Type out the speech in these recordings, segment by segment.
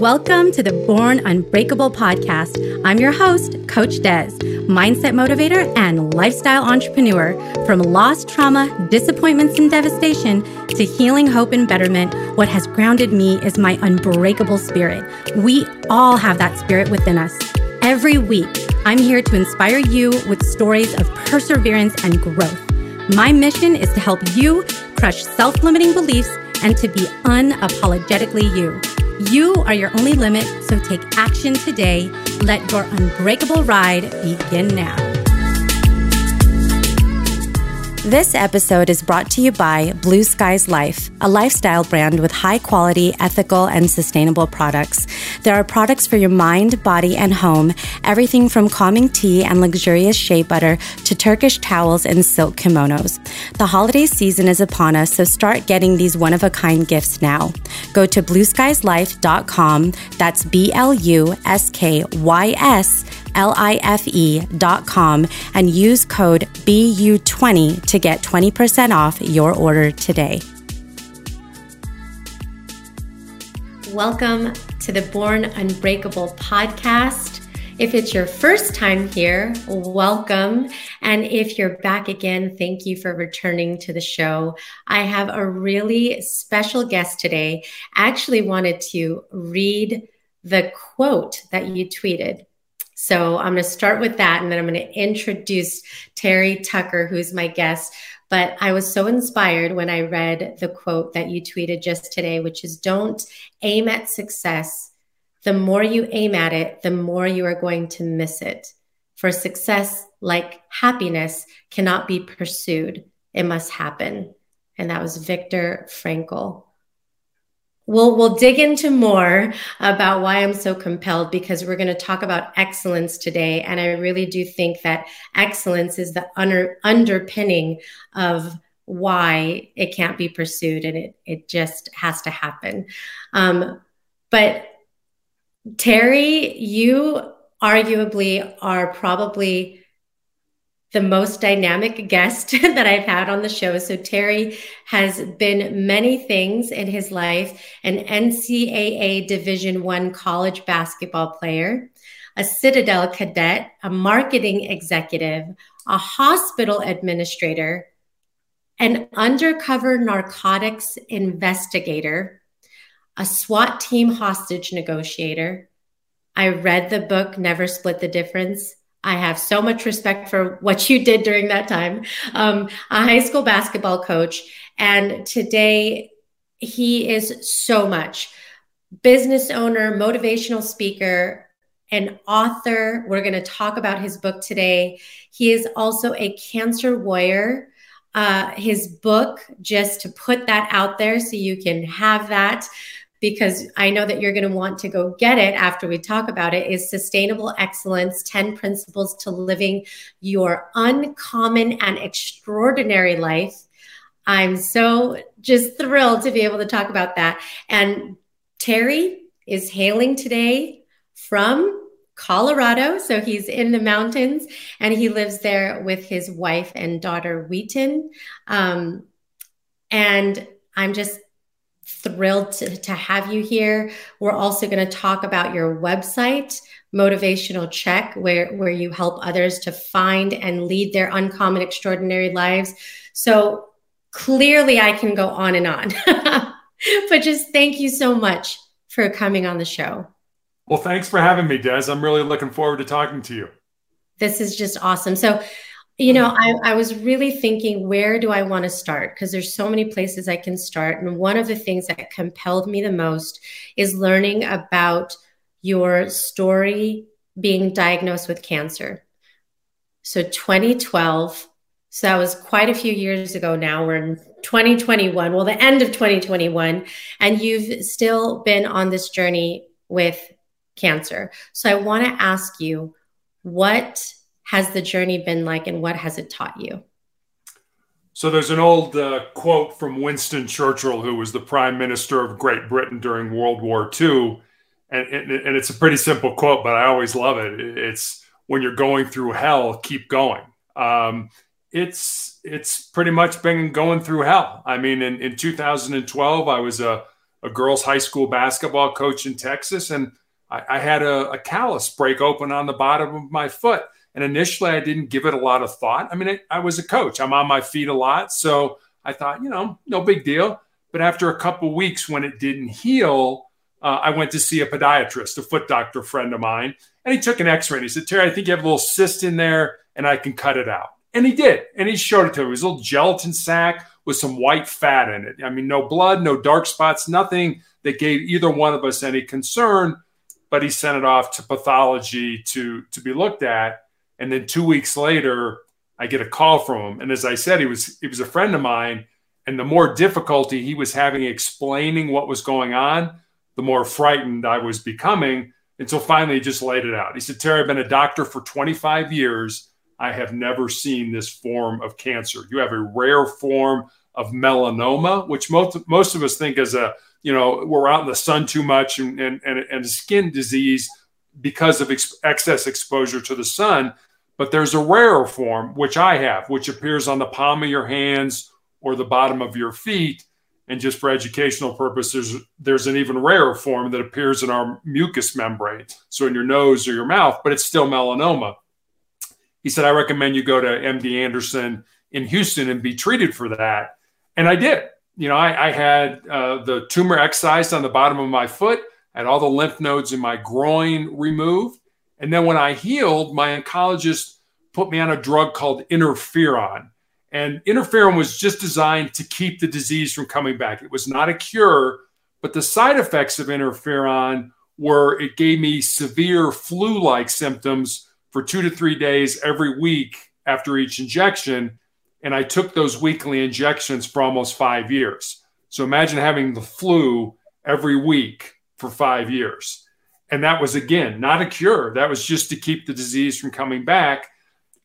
Welcome to the Born Unbreakable podcast. I'm your host, Coach Des, mindset motivator and lifestyle entrepreneur. From lost trauma, disappointments, and devastation to healing, hope, and betterment, what has grounded me is my unbreakable spirit. We all have that spirit within us. Every week, I'm here to inspire you with stories of perseverance and growth. My mission is to help you crush self limiting beliefs and to be unapologetically you. You are your only limit, so take action today. Let your unbreakable ride begin now. This episode is brought to you by Blue Skies Life, a lifestyle brand with high quality, ethical, and sustainable products. There are products for your mind, body, and home, everything from calming tea and luxurious shea butter to Turkish towels and silk kimonos. The holiday season is upon us, so start getting these one of a kind gifts now. Go to blueskieslife.com, that's B L U S K Y S L-I-F-E.com and use code BU20 to get 20% off your order today. Welcome to the Born Unbreakable podcast. If it's your first time here, welcome. And if you're back again, thank you for returning to the show. I have a really special guest today. I actually wanted to read the quote that you tweeted so I'm going to start with that and then I'm going to introduce Terry Tucker, who's my guest. But I was so inspired when I read the quote that you tweeted just today, which is don't aim at success. The more you aim at it, the more you are going to miss it. For success, like happiness, cannot be pursued, it must happen. And that was Viktor Frankl we'll we'll dig into more about why I'm so compelled because we're going to talk about excellence today and I really do think that excellence is the under, underpinning of why it can't be pursued and it it just has to happen. Um, but Terry, you arguably are probably the most dynamic guest that I've had on the show. So Terry has been many things in his life, an NCAA Division 1 college basketball player, a Citadel cadet, a marketing executive, a hospital administrator, an undercover narcotics investigator, a SWAT team hostage negotiator. I read the book Never Split the Difference I have so much respect for what you did during that time. Um, a high school basketball coach. And today he is so much business owner, motivational speaker, an author. We're going to talk about his book today. He is also a cancer warrior. Uh, his book, just to put that out there so you can have that, because I know that you're going to want to go get it after we talk about it, is Sustainable Excellence 10 Principles to Living Your Uncommon and Extraordinary Life. I'm so just thrilled to be able to talk about that. And Terry is hailing today from Colorado. So he's in the mountains and he lives there with his wife and daughter, Wheaton. Um, and I'm just thrilled to, to have you here. We're also going to talk about your website, Motivational Check, where, where you help others to find and lead their uncommon, extraordinary lives. So clearly, I can go on and on. but just thank you so much for coming on the show. Well, thanks for having me, Des. I'm really looking forward to talking to you. This is just awesome. So, you know, mm-hmm. I, I was really thinking, where do I want to start? Because there's so many places I can start. And one of the things that compelled me the most is learning about your story being diagnosed with cancer. So 2012, so that was quite a few years ago now. We're in 2021, well, the end of 2021, and you've still been on this journey with cancer. So I want to ask you, what has the journey been like and what has it taught you? So there's an old uh, quote from Winston Churchill, who was the prime minister of Great Britain during World War II. And, and, and it's a pretty simple quote, but I always love it. It's when you're going through hell, keep going. Um, it's it's pretty much been going through hell. I mean, in, in 2012, I was a, a girls' high school basketball coach in Texas, and I, I had a, a, callus break open on the bottom of my foot. And initially, I didn't give it a lot of thought. I mean, it, I was a coach, I'm on my feet a lot. So I thought, you know, no big deal. But after a couple weeks, when it didn't heal, uh, I went to see a podiatrist, a foot doctor friend of mine, and he took an x ray and he said, Terry, I think you have a little cyst in there and I can cut it out. And he did. And he showed it to me. It was a little gelatin sack with some white fat in it. I mean, no blood, no dark spots, nothing that gave either one of us any concern. But he sent it off to pathology to, to be looked at. And then two weeks later, I get a call from him. And as I said, he was he was a friend of mine. And the more difficulty he was having explaining what was going on, the more frightened I was becoming until finally he just laid it out. He said, Terry, I've been a doctor for 25 years. I have never seen this form of cancer. You have a rare form of melanoma, which most, most of us think is a, you know, we're out in the sun too much and, and, and, and a skin disease because of ex- excess exposure to the sun. But there's a rarer form, which I have, which appears on the palm of your hands or the bottom of your feet. And just for educational purposes, there's an even rarer form that appears in our mucous membrane, so in your nose or your mouth, but it's still melanoma. He said, I recommend you go to MD Anderson in Houston and be treated for that. And I did. You know, I, I had uh, the tumor excised on the bottom of my foot, had all the lymph nodes in my groin removed. And then when I healed, my oncologist put me on a drug called interferon. And interferon was just designed to keep the disease from coming back. It was not a cure, but the side effects of interferon were it gave me severe flu like symptoms for two to three days every week after each injection. And I took those weekly injections for almost five years. So imagine having the flu every week for five years. And that was, again, not a cure. That was just to keep the disease from coming back.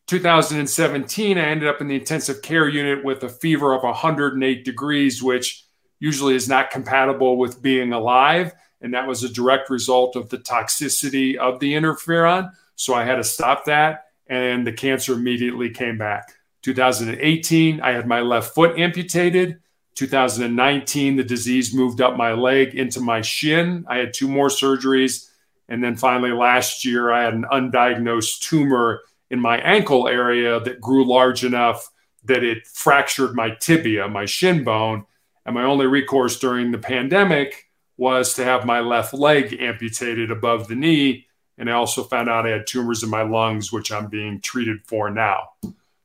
2017, I ended up in the intensive care unit with a fever of 108 degrees, which usually is not compatible with being alive. And that was a direct result of the toxicity of the interferon. So I had to stop that, and the cancer immediately came back. 2018, I had my left foot amputated. 2019, the disease moved up my leg into my shin. I had two more surgeries. And then finally, last year, I had an undiagnosed tumor in my ankle area that grew large enough that it fractured my tibia, my shin bone. And my only recourse during the pandemic was to have my left leg amputated above the knee. And I also found out I had tumors in my lungs, which I'm being treated for now.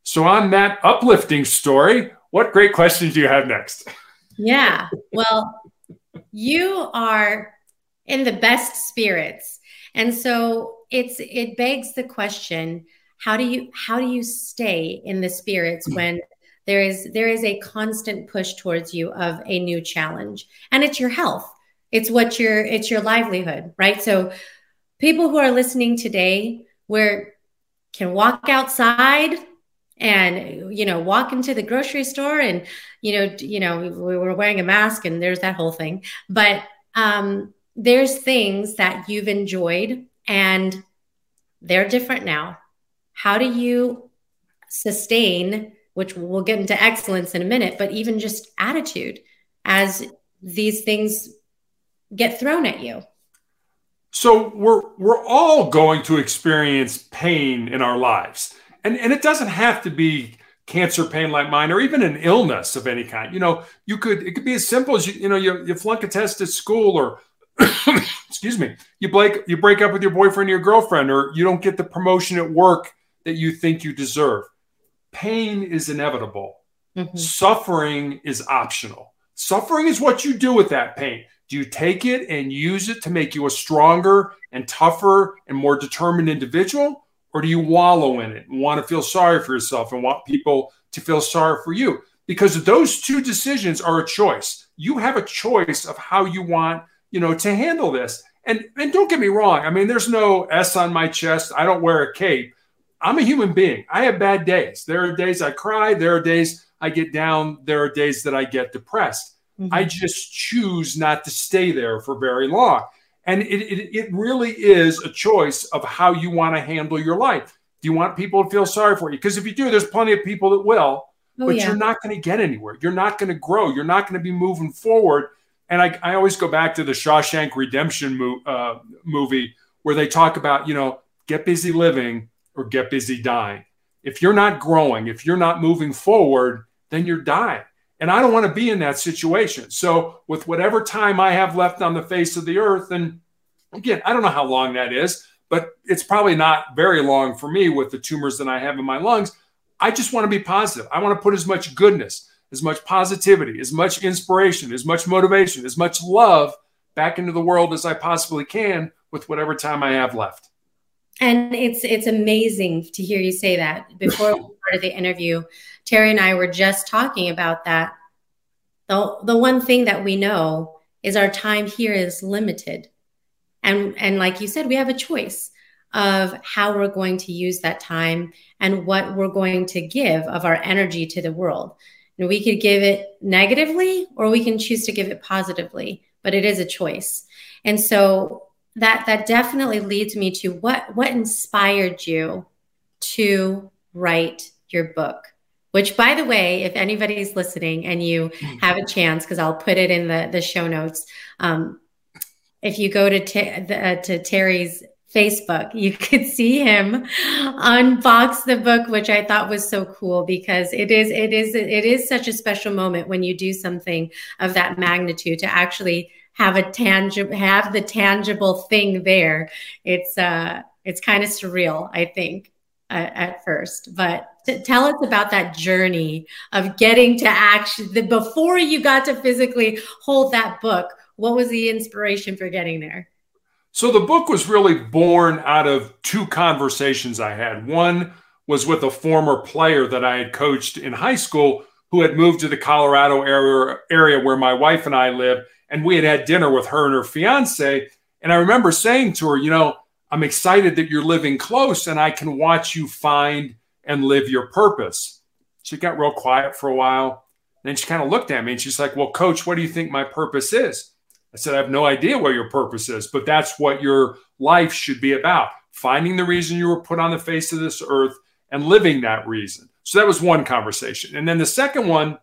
So, on that uplifting story, what great questions do you have next? Yeah. Well, you are in the best spirits. And so it's it begs the question how do you how do you stay in the spirits hmm. when there is there is a constant push towards you of a new challenge and it's your health it's what your it's your livelihood right so people who are listening today where can walk outside and you know walk into the grocery store and you know you know we were wearing a mask and there's that whole thing. But um there's things that you've enjoyed and they're different now. How do you sustain which we'll get into excellence in a minute but even just attitude as these things get thrown at you? So we're we're all going to experience pain in our lives and and it doesn't have to be cancer pain like mine or even an illness of any kind you know you could it could be as simple as you you know you, you flunk a test at school or excuse me you break you break up with your boyfriend or your girlfriend or you don't get the promotion at work that you think you deserve. Pain is inevitable. Mm-hmm. Suffering is optional. Suffering is what you do with that pain. Do you take it and use it to make you a stronger and tougher and more determined individual? Or do you wallow in it and want to feel sorry for yourself and want people to feel sorry for you? Because those two decisions are a choice. You have a choice of how you want, you know, to handle this. And and don't get me wrong. I mean, there's no S on my chest. I don't wear a cape. I'm a human being. I have bad days. There are days I cry. There are days I get down. There are days that I get depressed. Mm-hmm. I just choose not to stay there for very long. And it, it, it really is a choice of how you want to handle your life. Do you want people to feel sorry for you? Because if you do, there's plenty of people that will, oh, but yeah. you're not going to get anywhere. You're not going to grow. You're not going to be moving forward And I, I always go back to the Shawshank Redemption mo- uh, movie where they talk about, you know, get busy living or get busy dying. If you're not growing, if you're not moving forward, then you're dying. And I don't want to be in that situation. So, with whatever time I have left on the face of the earth, and again, I don't know how long that is, but it's probably not very long for me with the tumors that I have in my lungs. I just want to be positive. I want to put as much goodness, as much positivity, as much inspiration, as much motivation, as much love back into the world as I possibly can with whatever time I have left. And it's it's amazing to hear you say that. Before we started the interview, Terry and I were just talking about that. The the one thing that we know is our time here is limited. And and like you said, we have a choice of how we're going to use that time and what we're going to give of our energy to the world. And we could give it negatively or we can choose to give it positively, but it is a choice. And so that that definitely leads me to what what inspired you to write your book which by the way if anybody's listening and you have a chance because i'll put it in the the show notes um, if you go to the, uh, to terry's facebook you could see him unbox the book which i thought was so cool because it is it is it is such a special moment when you do something of that magnitude to actually have a tangible have the tangible thing there. It's uh it's kind of surreal i think uh, at first but tell us about that journey of getting to action the before you got to physically hold that book what was the inspiration for getting there so the book was really born out of two conversations i had one was with a former player that i had coached in high school who had moved to the colorado area, area where my wife and i live and we had had dinner with her and her fiance. And I remember saying to her, you know, I'm excited that you're living close and I can watch you find and live your purpose. She got real quiet for a while. Then she kind of looked at me and she's like, Well, coach, what do you think my purpose is? I said, I have no idea what your purpose is, but that's what your life should be about finding the reason you were put on the face of this earth and living that reason. So that was one conversation. And then the second one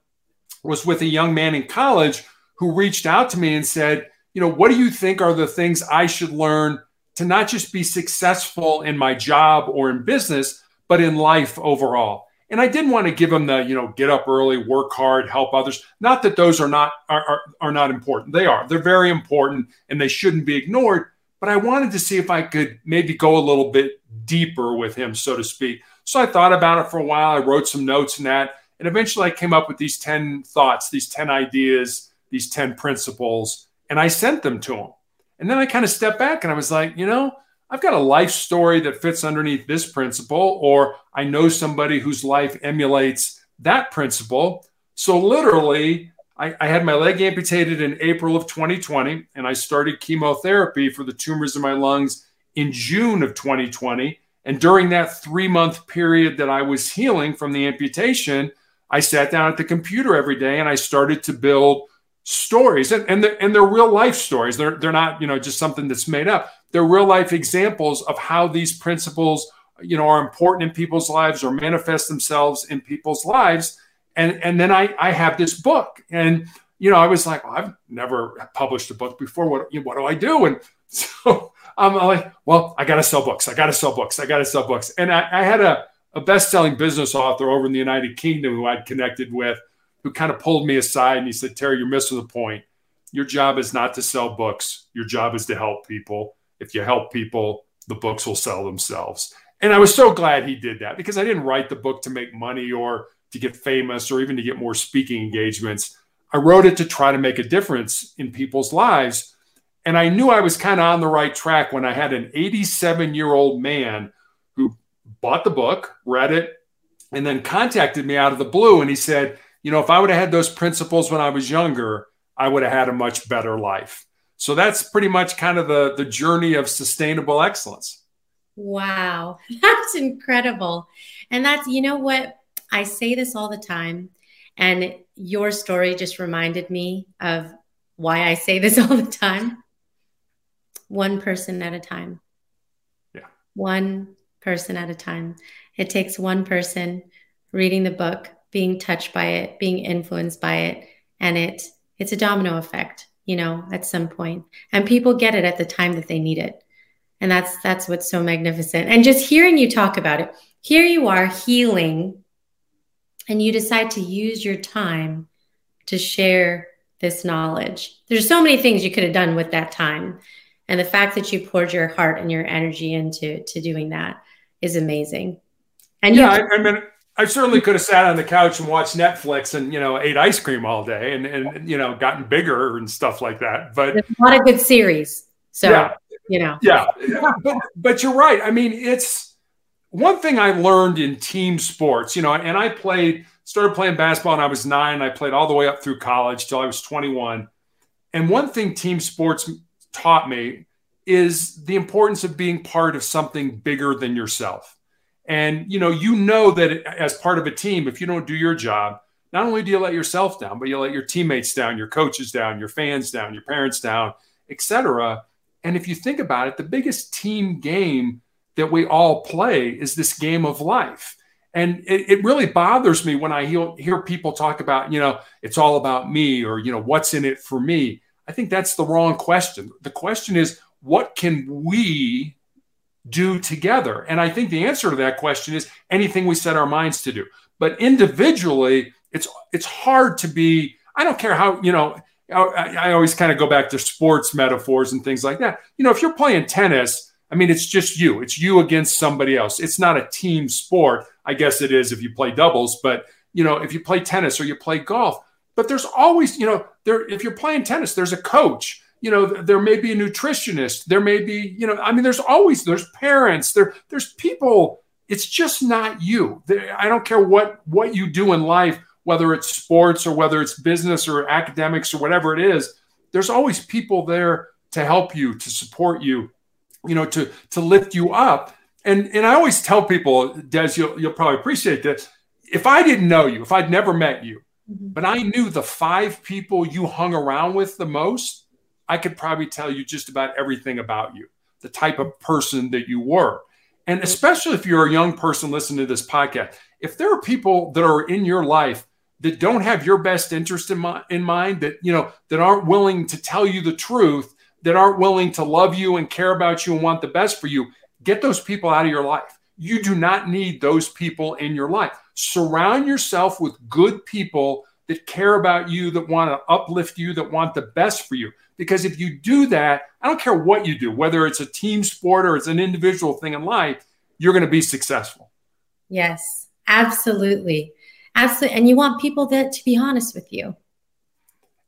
was with a young man in college who reached out to me and said, you know, what do you think are the things I should learn to not just be successful in my job or in business, but in life overall? And I didn't want to give them the, you know, get up early, work hard, help others. Not that those are not are, are, are not important. They are. They're very important and they shouldn't be ignored. But I wanted to see if I could maybe go a little bit deeper with him, so to speak. So I thought about it for a while. I wrote some notes in that. And eventually I came up with these 10 thoughts, these 10 ideas these 10 principles and I sent them to him. And then I kind of stepped back and I was like, you know, I've got a life story that fits underneath this principle, or I know somebody whose life emulates that principle. So literally, I, I, had my leg amputated in April of 2020, and I started chemotherapy for the tumors in my lungs in June of 2020. And during that three month period that I was healing from the amputation, I sat down at the computer every day and I started to build stories and, and, they're, and they're real life stories. They're, they're not you know just something that's made up. They're real life examples of how these principles you know are important in people's lives or manifest themselves in people's lives. And and then i i have this book and you know i was like well, i've never published a book before. What what do i do? And so i'm like well i gotta sell books. I gotta sell books. I gotta sell books. And i, I had a, a best-selling business author over in the united kingdom who i'd connected with who kind of pulled me aside and he said, Terry, you're missing the point. Your job is not to sell books. Your job is to help people. If you help people, the books will sell themselves. And I was so glad he did that because I didn't write the book to make money or to get famous or even to get more speaking engagements. I wrote it to try to make a difference in people's lives. And I knew I was kind of on the right track when I had an 87 year old man who bought the book, read it, and then contacted me out of the blue. And he said, you know, if I would have had those principles when I was younger, I would have had a much better life. So that's pretty much kind of the the journey of sustainable excellence. Wow, that's incredible. And that's you know what I say this all the time and your story just reminded me of why I say this all the time. One person at a time. Yeah. One person at a time. It takes one person reading the book, being touched by it, being influenced by it, and it it's a domino effect. you know, at some point. And people get it at the time that they need it. And that's that's what's so magnificent. And just hearing you talk about it, here you are healing and you decide to use your time to share this knowledge. There's so many things you could have done with that time. And the fact that you poured your heart and your energy into to doing that is amazing. And yeah, you- I, I mean, I certainly could have sat on the couch and watched Netflix and you know ate ice cream all day and and you know gotten bigger and stuff like that. But There's a lot of good series. So yeah, you know, yeah. But but you're right. I mean, it's one thing I learned in team sports. You know, and I played started playing basketball when I was nine. I played all the way up through college till I was 21. And one thing team sports taught me is the importance of being part of something bigger than yourself and you know, you know that as part of a team, if you don't do your job, not only do you let yourself down, but you let your teammates down, your coaches down, your fans down, your parents down, etc. And if you think about it, the biggest team game that we all play is this game of life. And it, it, really bothers me when I hear, hear people talk about, you know, it's all about me or, you know, what's in it for me. I think that's the wrong question. The question is, what can we do together? And I think the answer to that question is anything we set our minds to do. But individually, it's it's hard to be. I don't care how you know. I, I always kind of go back to sports metaphors and things like that. You know, if you're playing tennis, I mean, it's just you. It's you against somebody else. It's not a team sport. I guess it is if you play doubles, but you know, if you play tennis or you play golf, but there's always, you know, there if you're playing tennis, there's a coach you know there may be a nutritionist there may be you know i mean there's always there's parents there there's people it's just not you i don't care what what you do in life whether it's sports or whether it's business or academics or whatever it is there's always people there to help you to support you you know to to lift you up and and i always tell people des you'll, you'll probably appreciate this if i didn't know you if i'd never met you mm-hmm. but i knew the five people you hung around with the most I could probably tell you just about everything about you, the type of person that you were. And mm-hmm. especially if you're a young person listening to this podcast, if there are people that are in your life that don't have your best interest in, in mind, that you know that aren't willing to tell you the truth, that aren't willing to love you and care about you and want the best for you, get those people out of your life. You do not need those people in your life. Surround yourself with good people that care about you, that want to uplift you, that want the best for you. Because if you do that, I don't care what you do, whether it's a team sport or it's an individual thing in life, you're going to be successful. Yes, absolutely. Absolutely. And you want people that to be honest with you.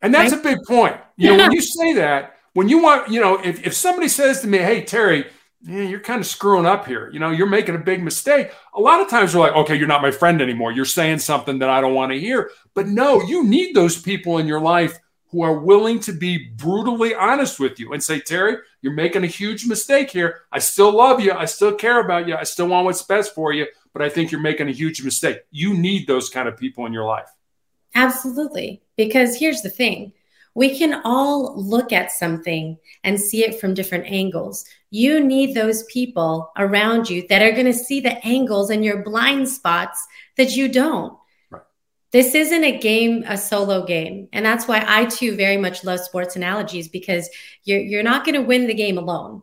And that's right? a big point. You know, when you say that, when you want, you know, if, if somebody says to me, hey, Terry, yeah, you're kind of screwing up here. You know, you're making a big mistake. A lot of times we're like, okay, you're not my friend anymore. You're saying something that I don't want to hear. But no, you need those people in your life who are willing to be brutally honest with you and say, Terry, you're making a huge mistake here. I still love you. I still care about you. I still want what's best for you. But I think you're making a huge mistake. You need those kind of people in your life. Absolutely. Because here's the thing we can all look at something and see it from different angles. You need those people around you that are going to see the angles and your blind spots that you don't. Right. This isn't a game, a solo game. And that's why I too very much love sports analogies because you're, you're not going to win the game alone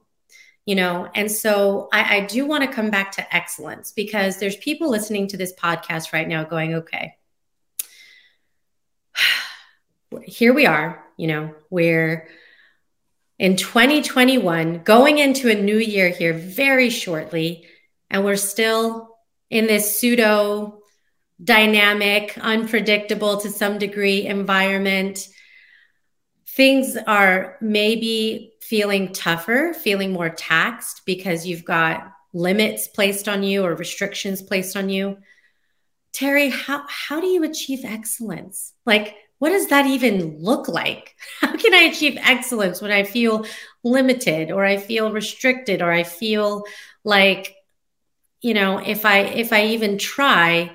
you know and so I, I, do want to come back to excellence because there's people listening to this podcast right now going okay here we are, you know, we're in 2021 going into a new year here very shortly, and we're still in this pseudo dynamic, unpredictable to some degree environment. Things are maybe feeling tougher, feeling more taxed because you've got limits placed on you or restrictions placed on you. Terry, how, how do you achieve excellence? Like, what does that even look like? How can I achieve excellence when I feel limited or I feel restricted or I feel like you know if I if I even try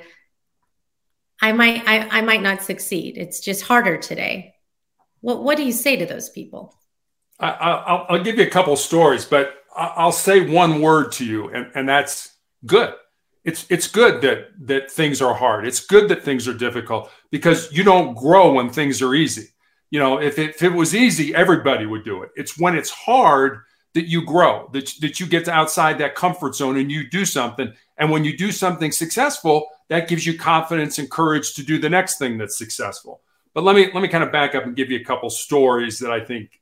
I might I, I might not succeed. It's just harder today. What what do you say to those people? I, will give you a couple stories, but I'll say one word to you, and, and that's good it's it's good that that things are hard. It's good that things are difficult because you don't grow when things are easy. You know, if it, if it was easy, everybody would do it. It's when it's hard that you grow, that, that you get to outside that comfort zone and you do something. And when you do something successful, that gives you confidence and courage to do the next thing that's successful. But let me let me kind of back up and give you a couple stories that I think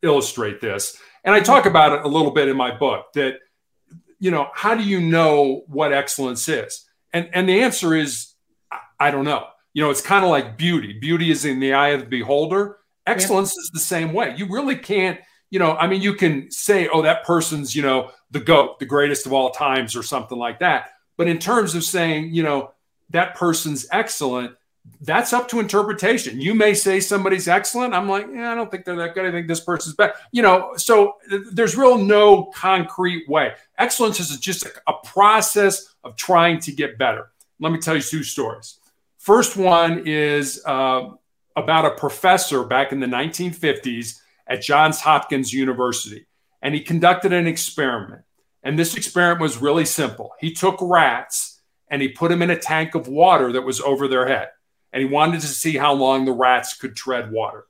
illustrate this. And I talk about it a little bit in my book that you know, how do you know what excellence is? And and the answer is I don't know. You know, it's kind of like beauty. Beauty is in the eye of the beholder. Excellence is the same way. You really can't, you know, I mean, you can say, oh, that person's, you know, the GOAT, the greatest of all times, or something like that. But in terms of saying, you know, that person's excellent, that's up to interpretation. You may say somebody's excellent. I'm like, yeah, I don't think they're that good. I think this person's bad. You know, so th- there's real no concrete way. Excellence is just a, a process of trying to get better. Let me tell you two stories. First one is uh, about a professor back in the 1950s at Johns Hopkins University, and he conducted an experiment. And this experiment was really simple. He took rats and he put them in a tank of water that was over their head and he wanted to see how long the rats could tread water.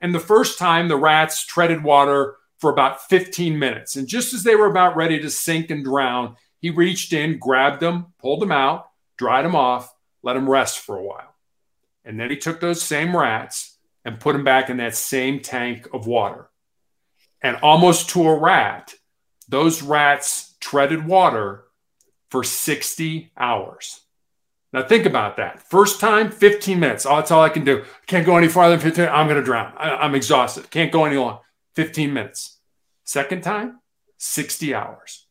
And the first time, the rats treaded water for about 15 minutes. And just as they were about ready to sink and drown, he reached in, grabbed them, pulled them out, dried them off, let them rest for a while. And then he took those same rats and put them back in that same tank of water. And almost to a rat, those rats treaded water for 60 hours. Now think about that. First time, 15 minutes. Oh, that's all I can do. Can't go any farther than 15. I'm going to drown. I, am exhausted. Can't go any longer. 15 minutes. Second time, 60 hours.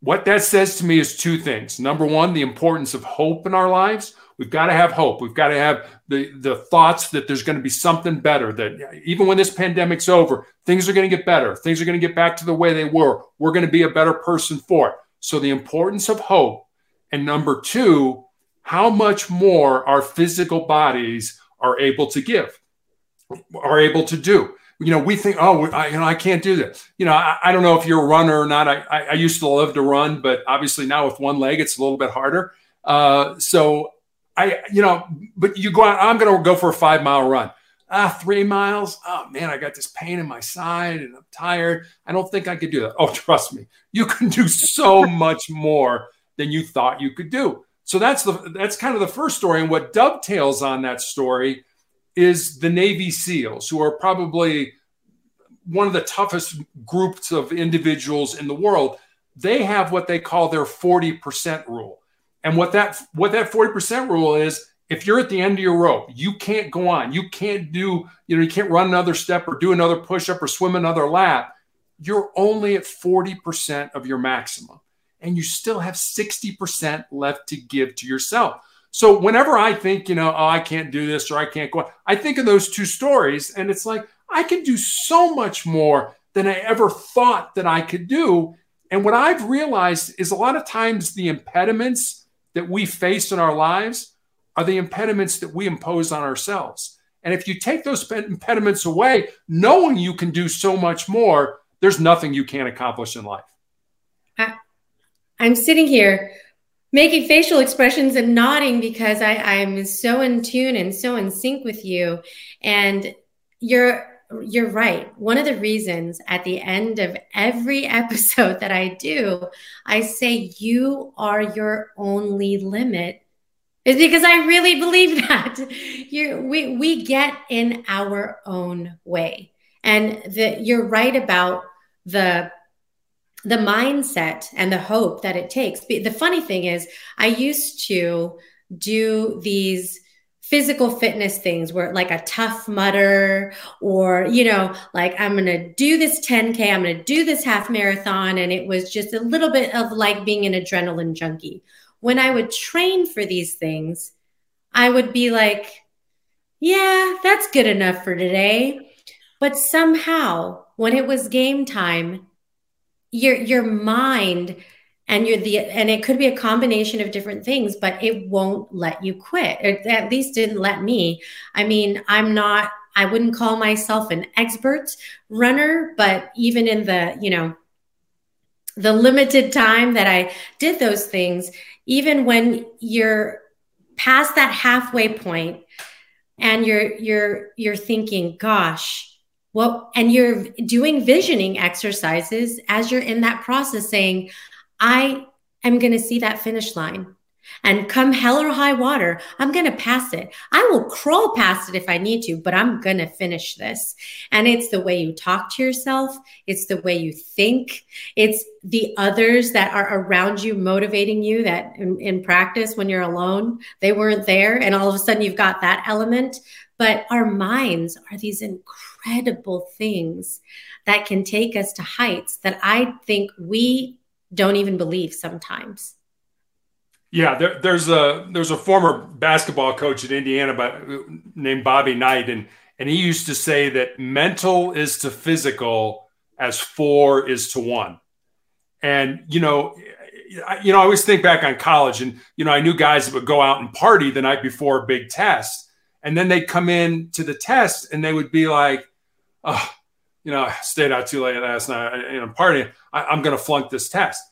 What that says to me is two things. Number one, the importance of hope in our lives. We've got to have hope. We've got to have the, the thoughts that there's going to be something better, that even when this pandemic's over, things are going to get better. Things are going to get back to the way they were. We're going to be a better person for it. So the importance of hope. And number two, how much more our physical bodies are able to give, are able to do. You know, we think, oh, I, you know, I can't do this. You know, I, I don't know if you're a runner or not. I, I, used to love to run, but obviously now with one leg, it's a little bit harder. Uh, so I, you know, but you go out, I'm going to go for a five mile run. Ah, three miles. Oh man, I got this pain in my side and I'm tired. I don't think I could do that. Oh, trust me, you can do so much more than you thought you could do. So that's the that's kind of the first story, and what dovetails on that story is the Navy SEALs, who are probably one of the toughest groups of individuals in the world. They have what they call their 40% rule. And what that what that 40% rule is, if you're at the end of your rope, you can't go on. You can't do, you know, you can't run another step or do another push-up or swim another lap. You're only at 40% of your maximum and you still have 60% left to give to yourself. So whenever I think, you know, oh, I can't do this or I can't go, I think of those two stories and it's like, I can do so much more than I ever thought that I could do. And what I've realized is a lot of times the impediments that we face in our lives are the impediments that we impose on ourselves. And if you take those impediments away, knowing you can do so much more, there's nothing you can't accomplish in life. Uh, I'm sitting here making facial expressions and nodding because I, I'm so in tune and so in sync with you. And you're you're right. One of the reasons at the end of every episode that I do, I say you are your only limit is because I really believe that. You we we get in our own way. And that you're right about the the mindset and the hope that it takes. The funny thing is, I used to do these physical fitness things where like a Tough Mudder or you know like i'm going to do this 10k i'm going to do this half marathon and it was just a little bit of like being an adrenaline junkie when i would train for these things i would be like yeah that's good enough for today but somehow when it was game time your your mind and you're the and it could be a combination of different things but it won't let you quit. It at least didn't let me. I mean i'm not i wouldn't call myself an expert runner but even in the you know the limited time that i did those things even when you're past that halfway point and you're you're you're thinking gosh what and you're doing visioning exercises as you're in that process saying i am going to see that finish line and come hell or high water, I'm going to pass it. I will crawl past it if I need to, but I'm going to finish this. And it's the way you talk to yourself, it's the way you think, it's the others that are around you motivating you that in, in practice when you're alone, they weren't there. And all of a sudden you've got that element. But our minds are these incredible things that can take us to heights that I think we don't even believe sometimes. Yeah, there, there's a there's a former basketball coach at Indiana by, named Bobby Knight, and and he used to say that mental is to physical as four is to one. And you know, you know, I always think back on college, and you know, I knew guys that would go out and party the night before a big test, and then they'd come in to the test, and they would be like, "Oh, you know, I stayed out too late last night, you know, partying. I, I'm going to flunk this test."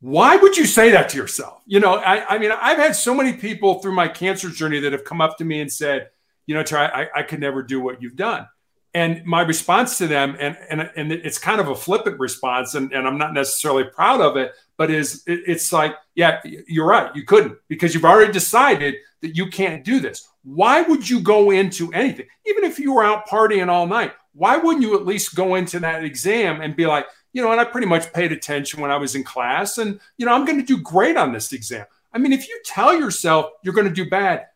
why would you say that to yourself? You know, I, I mean, I've had so many people through my cancer journey that have come up to me and said, you know, Terry, I, I could never do what you've done. And my response to them, and and and it's kind of a flippant response, and, and I'm not necessarily proud of it, but is it, it's like, yeah, you're right, you couldn't because you've already decided that you can't do this. Why would you go into anything, even if you were out partying all night? Why wouldn't you at least go into that exam and be like, you know, and I pretty much paid attention when I was in class. And, you know, I'm going to do great on this exam. I mean, if you tell yourself you're going to do bad,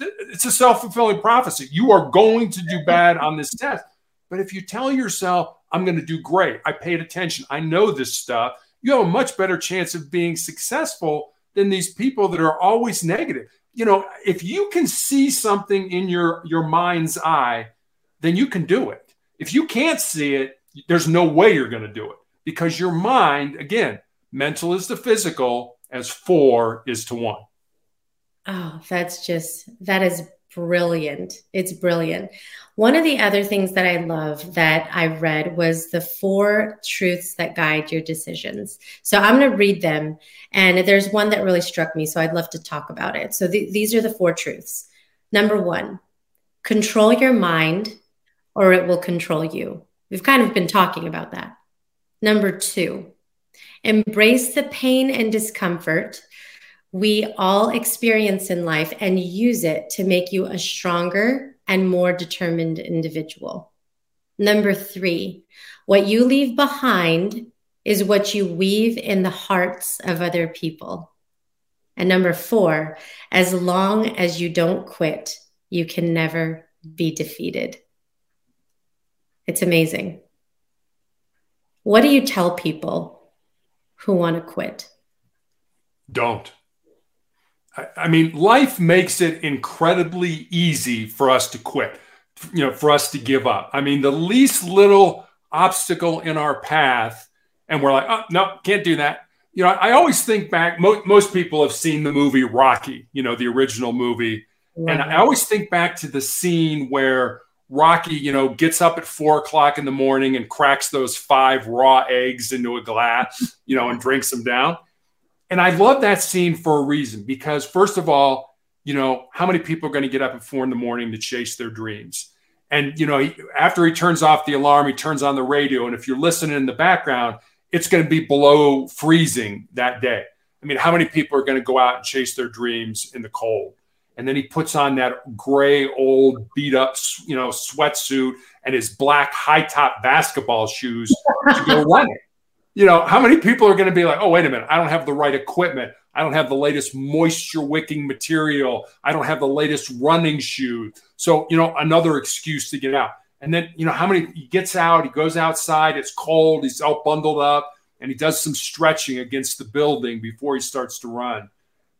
it's a self fulfilling prophecy. You are going to do bad on this test. But if you tell yourself, I'm going to do great, I paid attention, I know this stuff, you have a much better chance of being successful than these people that are always negative. You know, if you can see something in your, your mind's eye, then you can do it. If you can't see it, there's no way you're going to do it because your mind, again, mental is to physical as four is to one. Oh, that's just, that is brilliant. It's brilliant. One of the other things that I love that I read was the four truths that guide your decisions. So I'm going to read them. And there's one that really struck me. So I'd love to talk about it. So th- these are the four truths. Number one, control your mind or it will control you. We've kind of been talking about that. Number two, embrace the pain and discomfort we all experience in life and use it to make you a stronger and more determined individual. Number three, what you leave behind is what you weave in the hearts of other people. And number four, as long as you don't quit, you can never be defeated. It's amazing. What do you tell people who want to quit? Don't. I, I mean, life makes it incredibly easy for us to quit, you know, for us to give up. I mean, the least little obstacle in our path, and we're like, oh, no, can't do that. You know, I always think back, mo- most people have seen the movie Rocky, you know, the original movie. And I always think back to the scene where Rocky, you know, gets up at four o'clock in the morning and cracks those five raw eggs into a glass, you know, and drinks them down. And I love that scene for a reason because, first of all, you know, how many people are going to get up at four in the morning to chase their dreams? And, you know, he, after he turns off the alarm, he turns on the radio. And if you're listening in the background, it's going to be below freezing that day. I mean, how many people are going to go out and chase their dreams in the cold? And then he puts on that gray old beat up you know sweatsuit and his black high top basketball shoes to go running. You know how many people are going to be like oh wait a minute i don't have the right equipment. I don't have the latest moisture wicking material. I don't have the latest running shoes so you know another excuse to get out. And then you know how many he gets out he goes outside it's cold he's all bundled up and he does some stretching against the building before he starts to run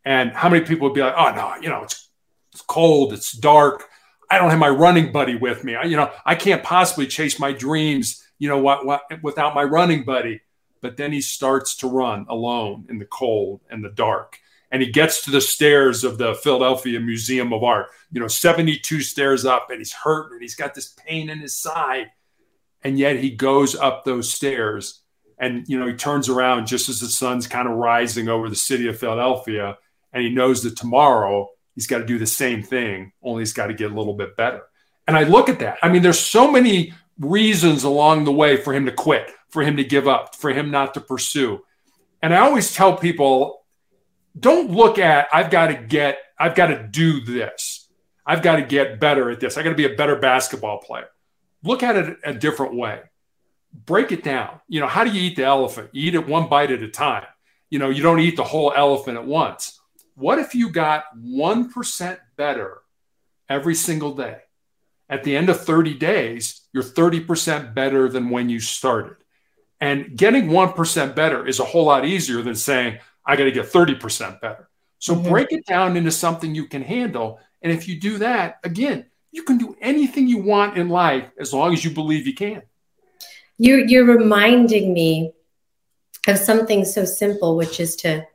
and how many people would be like, oh, no, you know, it's, it's cold, it's dark. I don't have my running buddy with me. I, you know, I can't possibly chase my dreams, you know, what, what, without my running buddy. But then he starts to run alone in the cold and the dark. And he gets to the stairs of the Philadelphia Museum of Art, you know, 72 stairs up, and he's hurt and he's got this pain in his side. And yet he goes up those stairs and, you know, he turns around just as the sun's kind of rising over the city of Philadelphia and he knows that tomorrow He's got to do the same thing, only he's got to get a little bit better. And I look at that. I mean, there's so many reasons along the way for him to quit, for him to give up, for him not to pursue. And I always tell people don't look at, I've got to get, I've got to do this. I've got to get better at this. I got to be a better basketball player. Look at it a different way. Break it down. You know, how do you eat the elephant? You eat it one bite at a time. You know, you don't eat the whole elephant at once. What if you got 1% better every single day? At the end of 30 days, you're 30% better than when you started. And getting 1% better is a whole lot easier than saying, I got to get 30% better. So mm-hmm. break it down into something you can handle. And if you do that, again, you can do anything you want in life as long as you believe you can. You're, you're reminding me of something so simple, which is to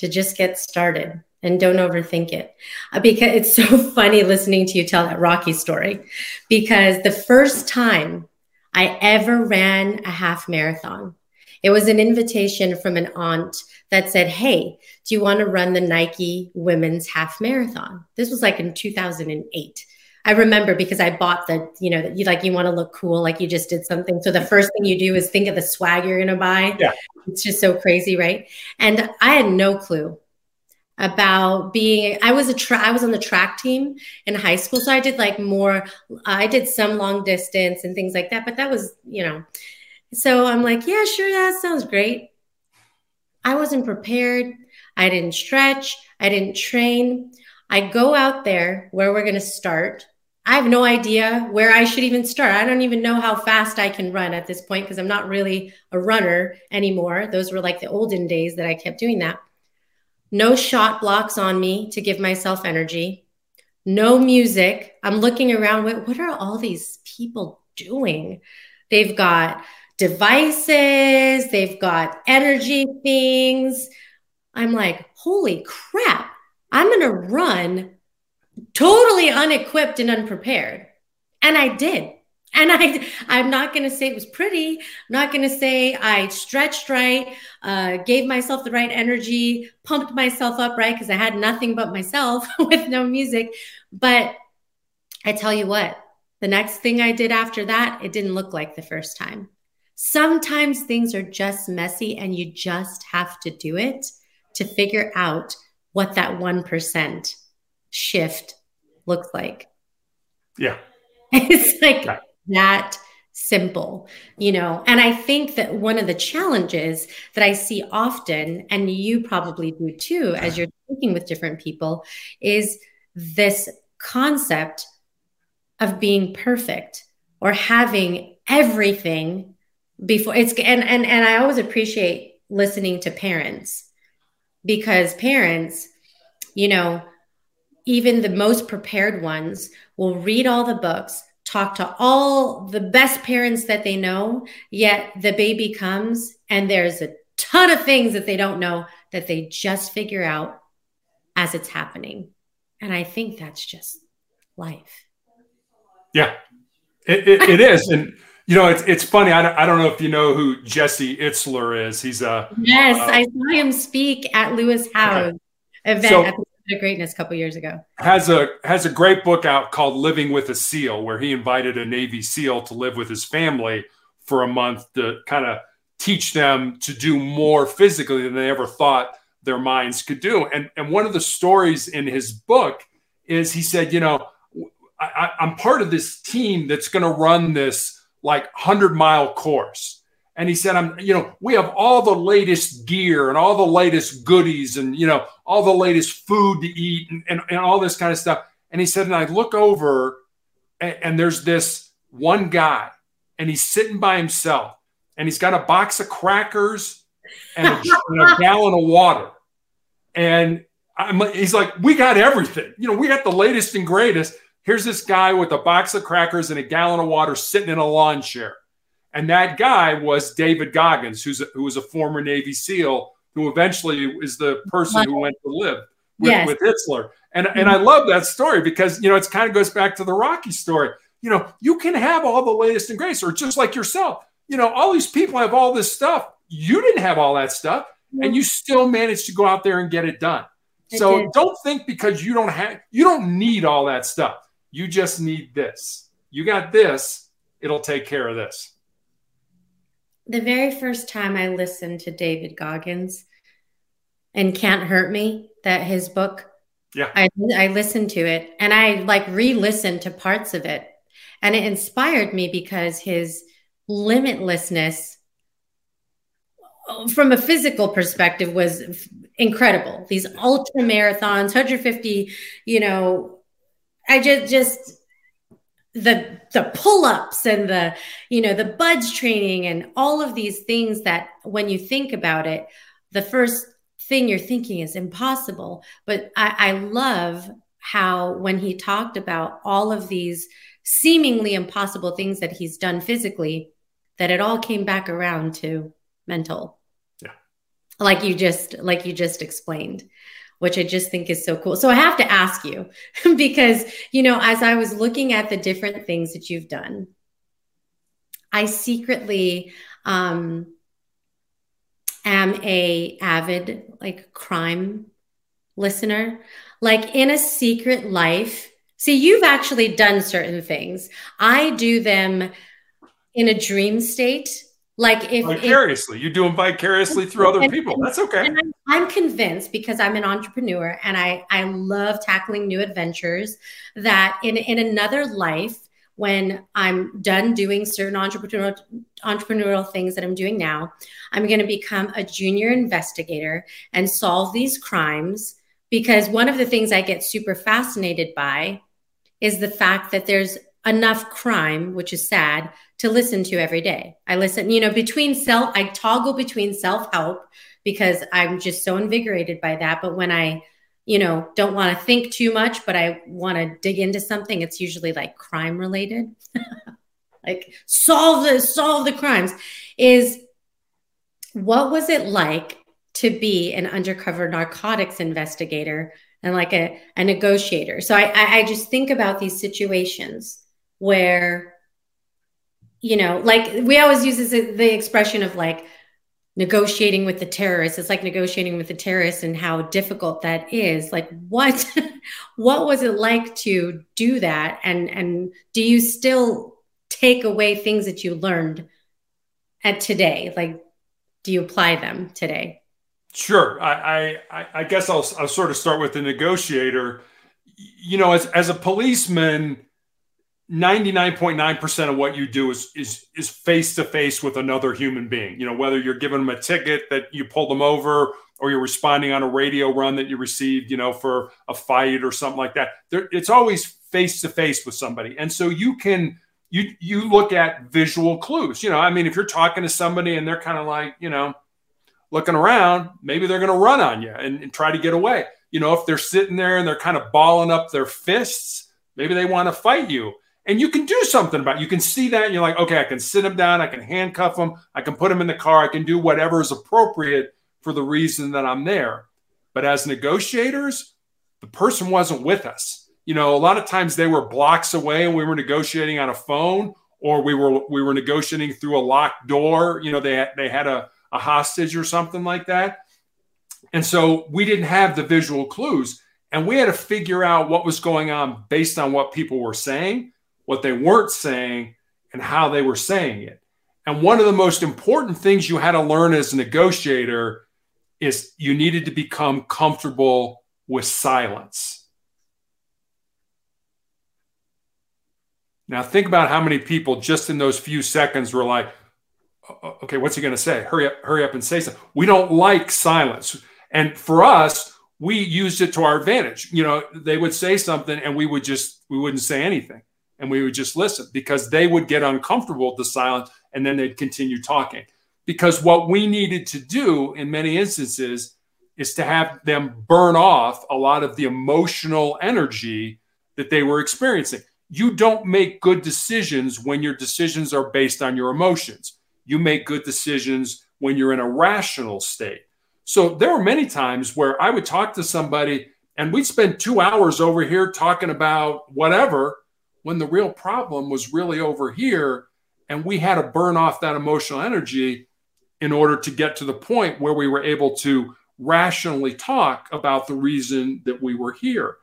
to just get started and don't overthink it. Uh, because it's so funny listening to you tell that Rocky story. Because the first time I ever ran a half marathon, it was an invitation from an aunt that said, Hey, do you want to run the Nike women's half marathon? This was like in 2008. I remember because I bought the, you know, that you like you want to look cool, like you just did something. So the first thing you do is think of the swag you're gonna buy. Yeah. It's just so crazy, right? And I had no clue about being I was a tra- I was on the track team in high school. So I did like more I did some long distance and things like that, but that was, you know. So I'm like, yeah, sure, that sounds great. I wasn't prepared. I didn't stretch. I didn't train. I go out there where we're going to start. I have no idea where I should even start. I don't even know how fast I can run at this point because I'm not really a runner anymore. Those were like the olden days that I kept doing that. No Shot Bloks on me to give myself energy. No music. I'm looking around. What, what are all these people doing? They've got devices, they've got energy things. I'm like, holy crap I'm going to run totally unequipped and unprepared. And I did. And I, I'm not going to say it was pretty. I'm not going to say I stretched right, uh, gave myself the right energy, pumped myself up right because I had nothing but myself with no music. But I tell you what, the next thing I did after that, it didn't look like the first time. Sometimes things are just messy and you just have to do it to figure out what that 1% shift looks like. Yeah. It's like yeah. that simple, you know. And I think that one of the challenges that I see often, and you probably do too, as you're speaking with different people, is this concept of being perfect or having everything before it's and and and I always appreciate listening to parents because parents, you know, even the most prepared ones will read all the books, talk to all the best parents that they know, yet the baby comes and there's a ton of things that they don't know that they just figure out as it's happening. And I think that's just life. Yeah, it, it, it is. And you know, it's it's funny. I don't, I don't know if you know who Jesse Itzler is. He's a yes. Uh, I saw him speak at Lewis Howes okay. event so, at the Greatness a couple years ago. Has a has a great book out called Living with a SEAL, where he invited a Navy SEAL to live with his family for a month to kind of teach them to do more physically than they ever thought their minds could do. And and one of the stories in his book is he said, you know, I, I'm part of this team that's going to run this like 100 mile course. And he said, I'm, you know, we have all the latest gear and all the latest goodies and, you know, all the latest food to eat and, and, and all this kind of stuff. And he said, and I look over and, and there's this one guy and he's sitting by himself and he's got a box of crackers and a, and a gallon of water. And I'm, he's like, we got everything. You know, we got the latest and greatest. Here's this guy with a box of crackers and a gallon of water sitting in a lawn chair. And that guy was David Goggins, who's a, who was a former Navy SEAL, who eventually is the person who went to live with, yes. with Itzler. And, and mm-hmm. I love that story because, you know, it kind of goes back to the Rocky story. You know, you can have all the latest and greatest, or just like yourself. You know, all these people have all this stuff. You didn't have all that stuff, and mm-hmm. you still managed to go out there and get it done. So don't think because you don't have you don't need all that stuff. You just need this. You got this, it'll take care of this. The very first time I listened to David Goggins and Can't Hurt Me, that his book, yeah. I I listened to it and I like re-listened to parts of it. And it inspired me because his limitlessness from a physical perspective was incredible. These ultra marathons, 150, you know, I just just the the pull-ups and the you know the BUD/S training and all of these things that when you think about it, the first thing you're thinking is impossible. But I, I love how when he talked about all of these seemingly impossible things that he's done physically, that it all came back around to mental. Yeah. Like you just like you just explained which i just think is so cool. So i have to ask you because you know as i was looking at the different things that you've done i secretly um am a avid like crime listener. Like in a secret life see you've actually done certain things. I do them in a dream state like if vicariously, if, you do them vicariously through other and, people. That's okay. I'm, I'm convinced because I'm an entrepreneur and I I love tackling new adventures. That in in another life, when I'm done doing certain entrepreneurial entrepreneurial things that I'm doing now, I'm going to become a junior investigator and solve these crimes. Because one of the things I get super fascinated by is the fact that there's enough crime, which is sad, to listen to every day. I listen, you know, between self, I toggle between self help because I'm just so invigorated by that. But when I, you know, don't want to think too much, but I want to dig into something, it's usually like crime related. like solve the solve the crimes. Is what was it like to be an undercover narcotics investigator and like a, a negotiator? So I, I just think about these situations where you know like we always use this, the expression of like negotiating with the terrorists. It's like negotiating with the terrorists and how difficult that is. Like what what was it like to do that? And and do you still take away things that you learned at today? Like do you apply them today? Sure. I i i guess i'll, I'll sort of start with the negotiator. You know as, as a policeman 99.9% of what you do is is is face to face with another human being. You know, whether you're giving them a ticket that you pulled them over or you're responding on a radio run that you received, you know, for a fight or something like that. There, it's always face to face with somebody. And so you can you you look at visual clues. You know, I mean, if you're talking to somebody and they're kind of like, you know, looking around, maybe they're going to run on you and, and try to get away. You know, if they're sitting there and they're kind of balling up their fists, maybe they want to fight you and you can do something about it. You can see that and you're like, okay, I can sit him down, I can handcuff him, I can put him in the car, I can do whatever is appropriate for the reason that I'm there. But as negotiators, the person wasn't with us. You know, a lot of times they were blocks away and we were negotiating on a phone or we were we were negotiating through a locked door. You know, they they had a, a hostage or something like that. And so we didn't have the visual clues and we had to figure out what was going on based on what people were saying what they weren't saying, and how they were saying it. And one of the most important things you had to learn as a negotiator is you needed to become comfortable with silence. Now, think about how many people just in those few seconds were like, okay, what's he going to say? Hurry up, hurry up and say something. We don't like silence. And for us, we used it to our advantage. You know, they would say something and we would just, we wouldn't say anything and we would just listen because they would get uncomfortable with the silence and then they'd continue talking. Because what we needed to do in many instances is to have them burn off a lot of the emotional energy that they were experiencing. You don't make good decisions when your decisions are based on your emotions. You make good decisions when you're in a rational state. So there were many times where I would talk to somebody and we'd spend two hours over here talking about whatever when the real problem was really over here. And we had to burn off that emotional energy in order to get to the point where we were able to rationally talk about the reason that we were here.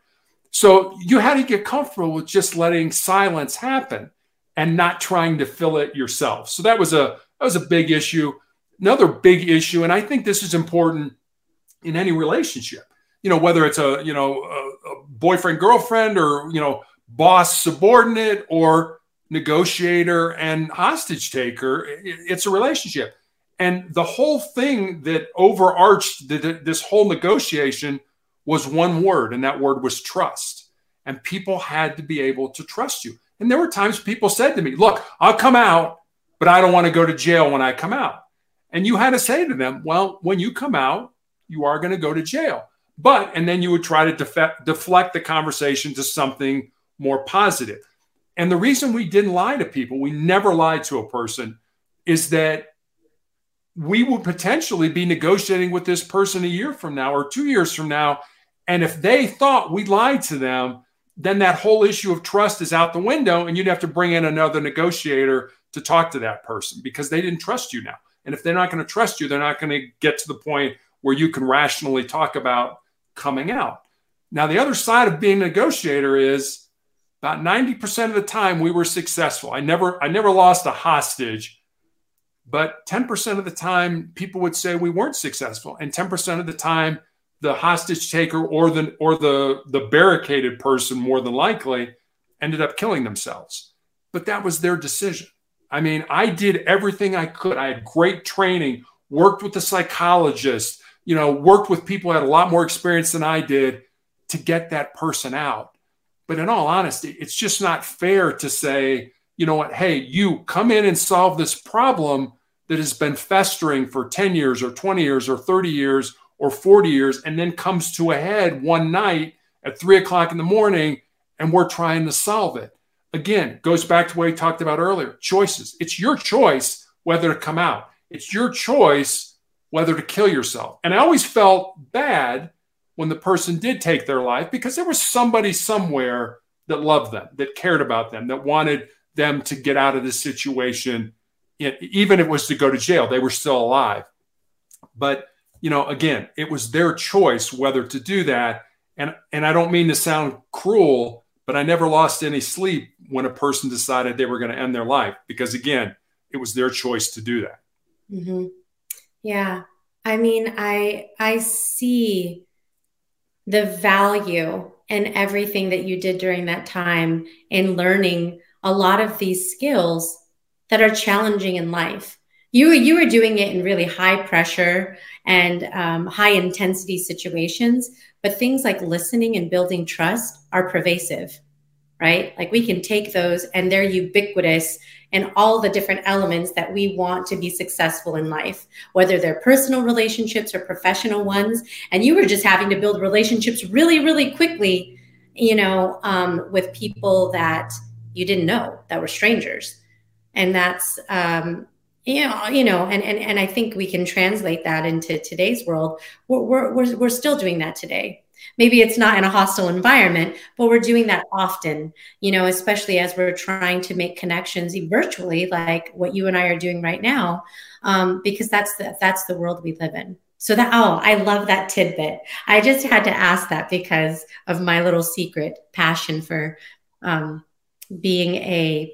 So you had to get comfortable with just letting silence happen and not trying to fill it yourself. So that was a that was a big issue. Another big issue, and I think this is important in any relationship. You know, whether it's a you know a, a boyfriend girlfriend or you know boss subordinate or negotiator and hostage taker, it's a relationship. And the whole thing that overarched the, this whole negotiation was one word, and that word was trust. And people had to be able to trust you. And there were times people said to me, Look, I'll come out, but I don't want to go to jail when I come out. And you had to say to them, Well, when you come out, you are going to go to jail. But, and then you would try to def- deflect the conversation to something more positive. And the reason we didn't lie to people, we never lied to a person, is that we would potentially be negotiating with this person a year from now or two years from now. And if they thought we lied to them, then that whole issue of trust is out the window, and you'd have to bring in another negotiator to talk to that person because they didn't trust you now. And if they're not going to trust you, they're not going to get to the point where you can rationally talk about coming out. Now, the other side of being a negotiator is about 90% of the time we were successful. I never I never lost a hostage but 10% of the time, people would say we weren't successful. And 10% of the time, the hostage taker or the or the the barricaded person more than likely ended up killing themselves but that was their decision i mean i did everything i could i had great training worked with the psychologist you know worked with people who had a lot more experience than i did to get that person out but in all honesty it's just not fair to say you know what hey you come in and solve this problem that has been festering for 10 years or 20 years or 30 years or 40 years and then comes to a head one night at three o'clock in the morning and we're trying to solve it. Again, goes back to what we talked about earlier choices. It's your choice whether to come out, it's your choice whether to kill yourself. And I always felt bad when the person did take their life because there was somebody somewhere that loved them, that cared about them, that wanted them to get out of this situation even if it was to go to jail, they were still alive. But you know, again, it was their choice whether to do that. And and I don't mean to sound cruel, but I never lost any sleep when a person decided they were going to end their life because again, it was their choice to do that. Mm-hmm. Yeah, I mean, I I see the value and everything that you did during that time in learning a lot of these skills that are challenging in life. You you were doing it in really high pressure and um, high intensity situations, but things like listening and building trust are pervasive, right? Like we can take those and they're ubiquitous in all the different elements that we want to be successful in life, whether they're personal relationships or professional ones. And you were just having to build relationships really, really quickly, you know, um, with people that you didn't know that were strangers and that's um, you know, you know, and and and I think we can translate that into today's world. We're we're we're still doing that today. Maybe it's not in a hostile environment, but we're doing that often. You know, especially as we're trying to make connections virtually, like what you and I are doing right now, um, because that's the that's the world we live in. So that oh, I love that tidbit. I just had to ask that because of my little secret passion for um, being a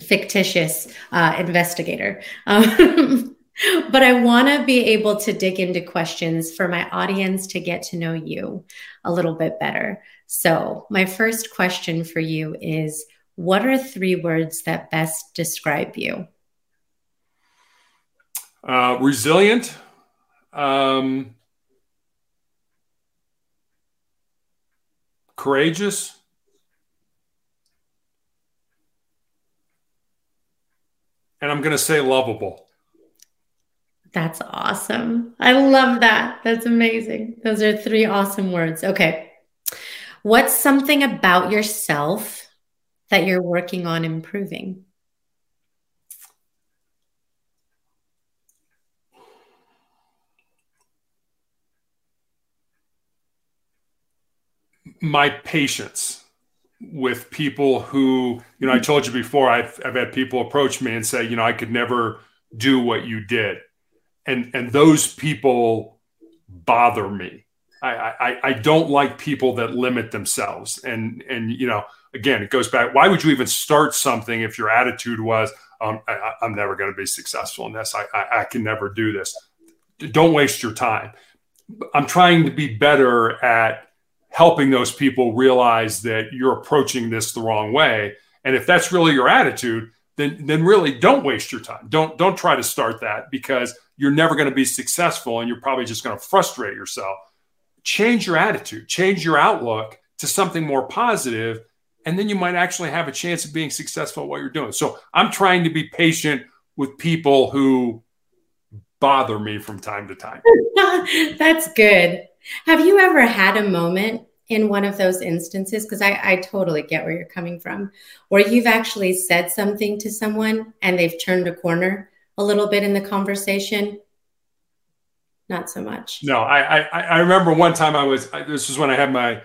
fictitious uh, investigator. Um, but I want to be able to dig into questions for my audience to get to know you a little bit better. So, my first question for you is What are three words that best describe you? Uh, resilient, um, courageous, and I'm going to say lovable. That's awesome. I love that. That's amazing. Those are three awesome words. Okay. What's something about yourself that you're working on improving? My patience with people who, you know, I mm-hmm. told you before, I've, I've had people approach me and say, you know, I could never do what you did. And, and those people bother me. I, I, I don't like people that limit themselves. And, and, you know, again, it goes back. Why would you even start something if your attitude was, um, I, am never going to be successful in this. I, I, I can never do this. Don't waste your time. I'm trying to be better at helping those people realize that you're approaching this the wrong way. And if that's really your attitude, then then really don't waste your time. Don't don't try to start that because you're never going to be successful and you're probably just going to frustrate yourself. Change your attitude, change your outlook to something more positive, and then you might actually have a chance of being successful at what you're doing. So I'm trying to be patient with people who bother me from time to time. That's good. Have you ever had a moment in one of those instances? Because I, I totally get where you're coming from, where you've actually said something to someone and they've turned a corner a little bit in the conversation. Not so much. No, I I, I remember one time I was I, this was when I had my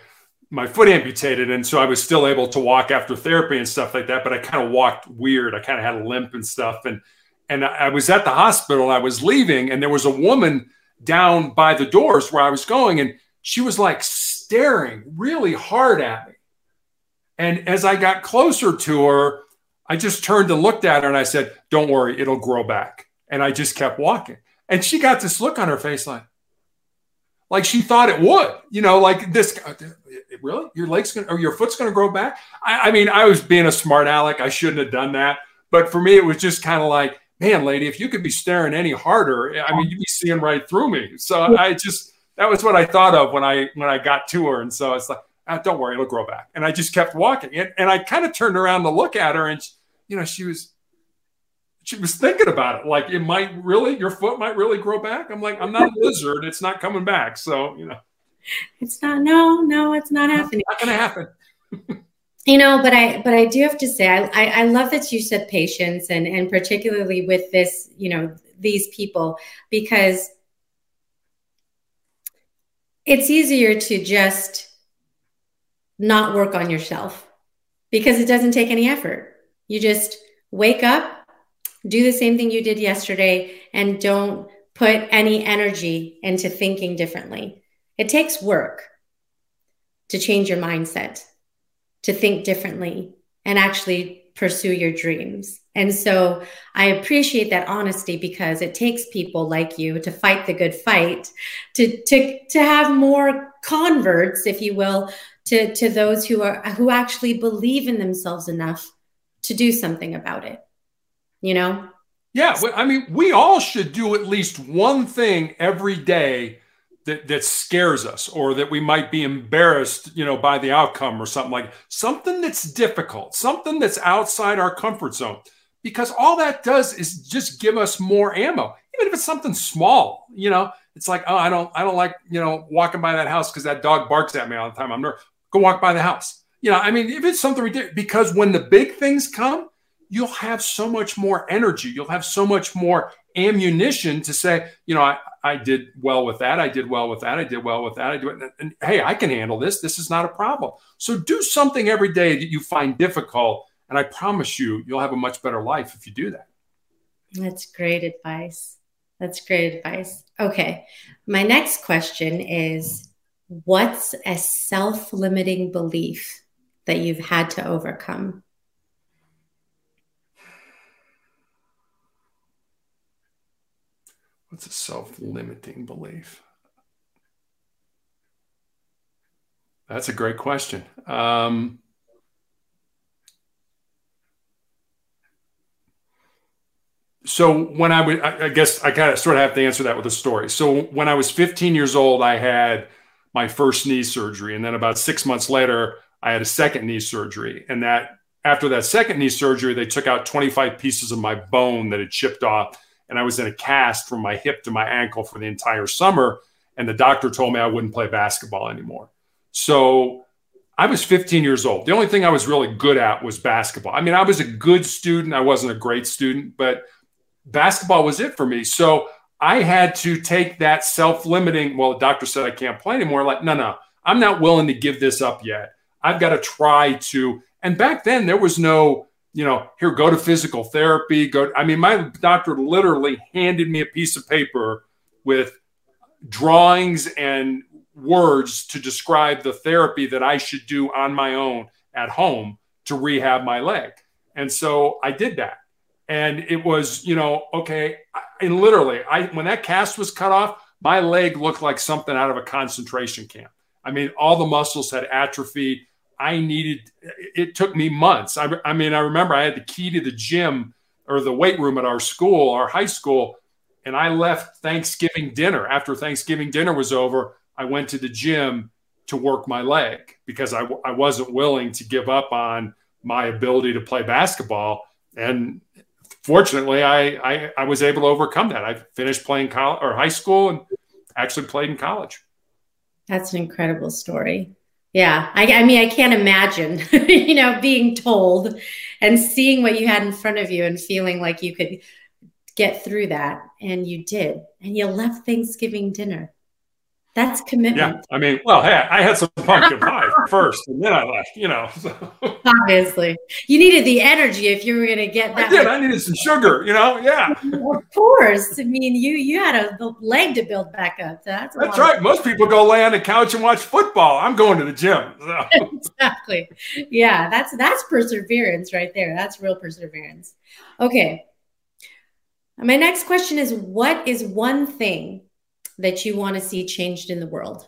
my foot amputated and so I was still able to walk after therapy and stuff like that, but I kind of walked weird. I kind of had a limp and stuff and and I was at the hospital. I was leaving, and there was a woman down by the doors where I was going, and she was like staring really hard at me. And as I got closer to her, I just turned and looked at her and I said, Don't worry, it'll grow back. And I just kept walking. And she got this look on her face like, like she thought it would, you know, like this. Uh, really, your leg's gonna or your foot's gonna grow back? I, I mean, I was being a smart aleck. I shouldn't have done that. But for me, it was just kind of like, man, lady, if you could be staring any harder, I mean, you'd be seeing right through me. So I just that was what I thought of when I when I got to her, and so it's like, ah, don't worry, it'll grow back. And I just kept walking, and, and I kind of turned around to look at her, and she, you know, she was she was thinking about it, like it might really, your foot might really grow back. I'm like, I'm not a lizard; it's not coming back. So you know, it's not. No, no, it's not happening. It's not going to happen. you know but i but i do have to say I, I, I love that you said patience and and particularly with this you know these people because it's easier to just not work on yourself because it doesn't take any effort you just wake up do the same thing you did yesterday and don't put any energy into thinking differently it takes work to change your mindset to think differently and actually pursue your dreams. And so I appreciate that honesty because it takes people like you to fight the good fight, to to to have more converts, if you will, to to those who are who actually believe in themselves enough to do something about it. You know? Yeah, I mean, we all should do at least one thing every day that, that scares us or that we might be embarrassed you know by the outcome or something like something that's difficult something that's outside our comfort zone because all that does is just give us more ammo even if it's something small you know it's like oh i don't i don't like you know walking by that house because that dog barks at me all the time i'm nervous go walk by the house you know i mean if it's something ridiculous because when the big things come you'll have so much more energy you'll have so much more ammunition to say you know i I did well with that. I did well with that. I did well with that. I do it. And, and hey, I can handle this. This is not a problem. So do something every day that you find difficult. And I promise you, you'll have a much better life if you do that. That's great advice. That's great advice. Okay. My next question is What's a self limiting belief that you've had to overcome? What's a self limiting belief? That's a great question. Um, so when I would, I guess I kind of sort of have to answer that with a story. So when I was 15 years old, I had my first knee surgery, and then about six months later, I had a second knee surgery. And that after that second knee surgery, they took out 25 pieces of my bone that had chipped off and I was in a cast from my hip to my ankle for the entire summer. And the doctor told me I wouldn't play basketball anymore. So I was 15 years old. The only thing I was really good at was basketball. I mean, I was a good student. I wasn't a great student, but basketball was it for me. So I had to take that self limiting, well, the doctor said I can't play anymore. Like, no, no, I'm not willing to give this up yet. I've got to try to. And back then, there was no you know, here, go to physical therapy. Go. I mean, my doctor literally handed me a piece of paper with drawings and words to describe the therapy that I should do on my own at home to rehab my leg. And so I did that. And it was, you know, okay. And literally, I when that cast was cut off, my leg looked like something out of a concentration camp. I mean, all the muscles had atrophied. I needed, it took me months. I, I mean, I remember I had the key to the gym or the weight room at our school, our high school, and I left Thanksgiving dinner. After Thanksgiving dinner was over, I went to the gym to work my leg because I, I wasn't willing to give up on my ability to play basketball. And fortunately, I, I, I was able to overcome that. I finished playing college or high school and actually played in college. That's an incredible story. Yeah, I, I mean, I can't imagine, you know, being told and seeing what you had in front of you and feeling like you could get through that, and you did, and you left Thanksgiving dinner. That's commitment. Yeah, I mean, well, hey, I had some pumpkin pie first, and then I left. You know, so. obviously, you needed the energy if you were going to get that. I did. I needed some sugar. You know, yeah. Of course. I mean, you you had a leg to build back up. That's that's right. Most people go lay on the couch and watch football. I'm going to the gym. So. exactly. Yeah, that's that's perseverance right there. That's real perseverance. Okay. My next question is: What is one thing that you want to see changed in the world?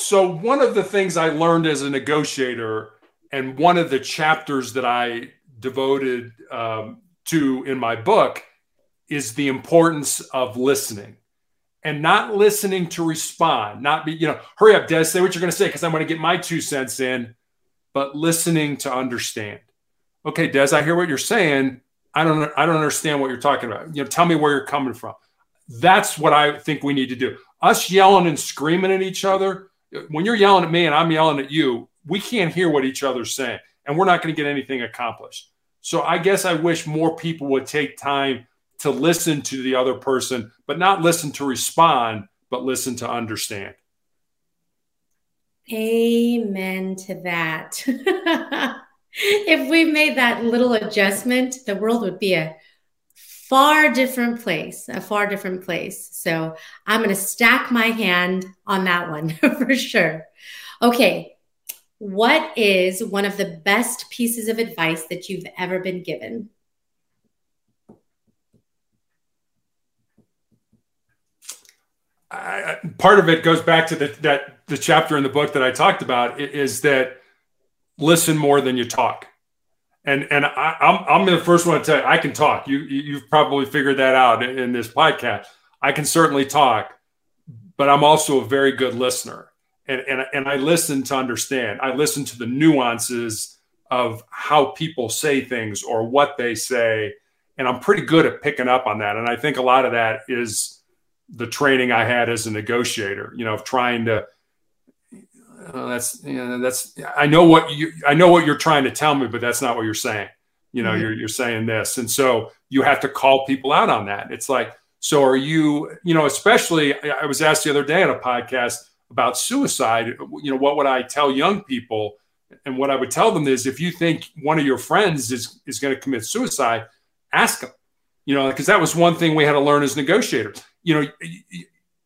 So, one of the things I learned as a negotiator, and one of the chapters that I devoted um, to in my book, is the importance of listening and not listening to respond, not be, you know, hurry up, Des, say what you're going to say because I'm going to get my two cents in, but listening to understand. Okay, Des, I hear what you're saying. I don't I don't understand what you're talking about. You know, tell me where you're coming from. That's what I think we need to do. Us yelling and screaming at each other. When you're yelling at me and I'm yelling at you, we can't hear what each other's saying, and we're not going to get anything accomplished. So I guess I wish more people would take time to listen to the other person, but not listen to respond, but listen to understand. Amen to that. if we made that little adjustment, the world would be a far different place, a far different place. So I'm going to stack my hand on that one for sure. Okay. What is one of the best pieces of advice that you've ever been given? I, part of it goes back to the, that the chapter in the book that I talked about is that listen more than you talk. And and I, am I'm, I'm the first one to tell you I can talk. You you've probably figured that out in, in this podcast. I can certainly talk, but I'm also a very good listener. And, and, and I listen to understand. I listen to the nuances of how people say things or what they say. And I'm pretty good at picking up on that. And I think a lot of that is the training I had as a negotiator, you know, of trying to uh, that's you know, that's I know what you I know what you're trying to tell me, but that's not what you're saying. You know, mm-hmm. you're you're saying this, and so you have to call people out on that. It's like, so are you? You know, especially I was asked the other day on a podcast about suicide. You know, what would I tell young people? And what I would tell them is, if you think one of your friends is is going to commit suicide, ask them. You know, because that was one thing we had to learn as negotiators. You know,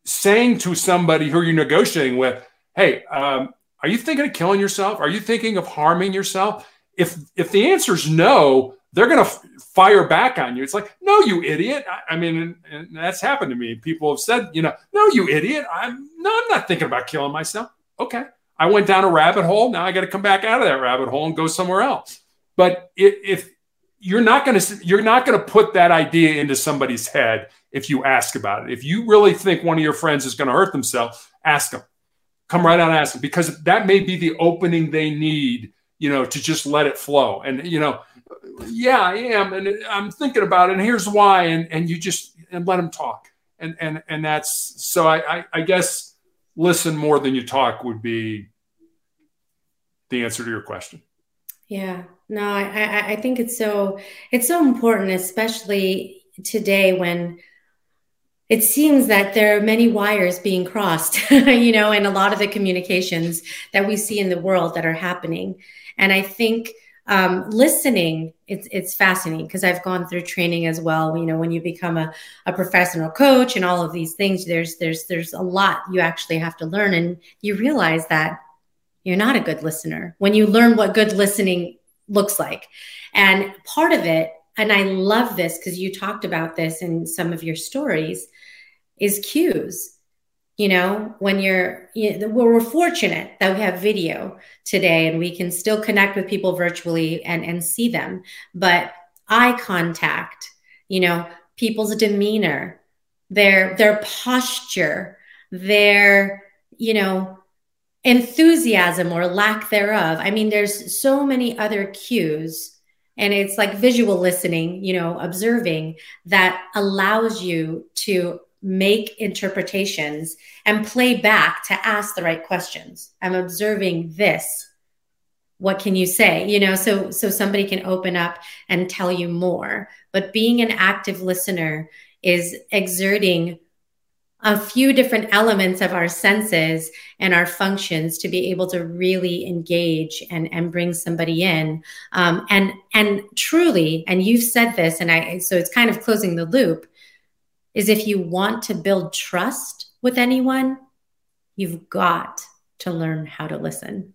saying to somebody who you're negotiating with hey, um, are you thinking of killing yourself? Are you thinking of harming yourself? If if the answer is no, they're going to f- fire back on you. It's like, no, you idiot. I, I mean, and, and that's happened to me. People have said, you know, no, you idiot. I'm no, I'm not thinking about killing myself. Okay, I went down a rabbit hole. Now I got to come back out of that rabbit hole and go somewhere else. But if, if you're not going to you're not going to put that idea into somebody's head if you ask about it. If you really think one of your friends is going to hurt themselves, ask them come right out and ask them because that may be the opening they need, you know, to just let it flow. And, you know, yeah, I am. And I'm thinking about it. And here's why. And, and you just, and let them talk. And, and, and that's, so I, I, I guess listen more than you talk would be the answer to your question. Yeah, no, I, I think it's so, it's so important, especially today when, it seems that there are many wires being crossed, you know, in a lot of the communications that we see in the world that are happening. And I think um, listening it's it's fascinating because i've gone through training as well. You know when you become a, a professional coach and all of these things there's there's there's a lot you actually have to learn. And you realize that you're not a good listener when you learn what good listening looks like. And part of it and i love this because you talked about this in some of your stories is cues you know when you're you know, we're fortunate that we have video today and we can still connect with people virtually and and see them. But eye contact you know people's demeanor their their posture their you know enthusiasm or lack thereof. I mean there's so many other cues and it's like visual listening you know observing that allows you to make interpretations and play back to ask the right questions. I'm observing this. What can you say? You know, so so somebody can open up and tell you more. But being an active listener is exerting a few different elements of our senses and our functions to be able to really engage and, and bring somebody in um, and and truly and you've said this and i so it's kind of closing the loop is if you want to build trust with anyone, you've got to learn how to listen.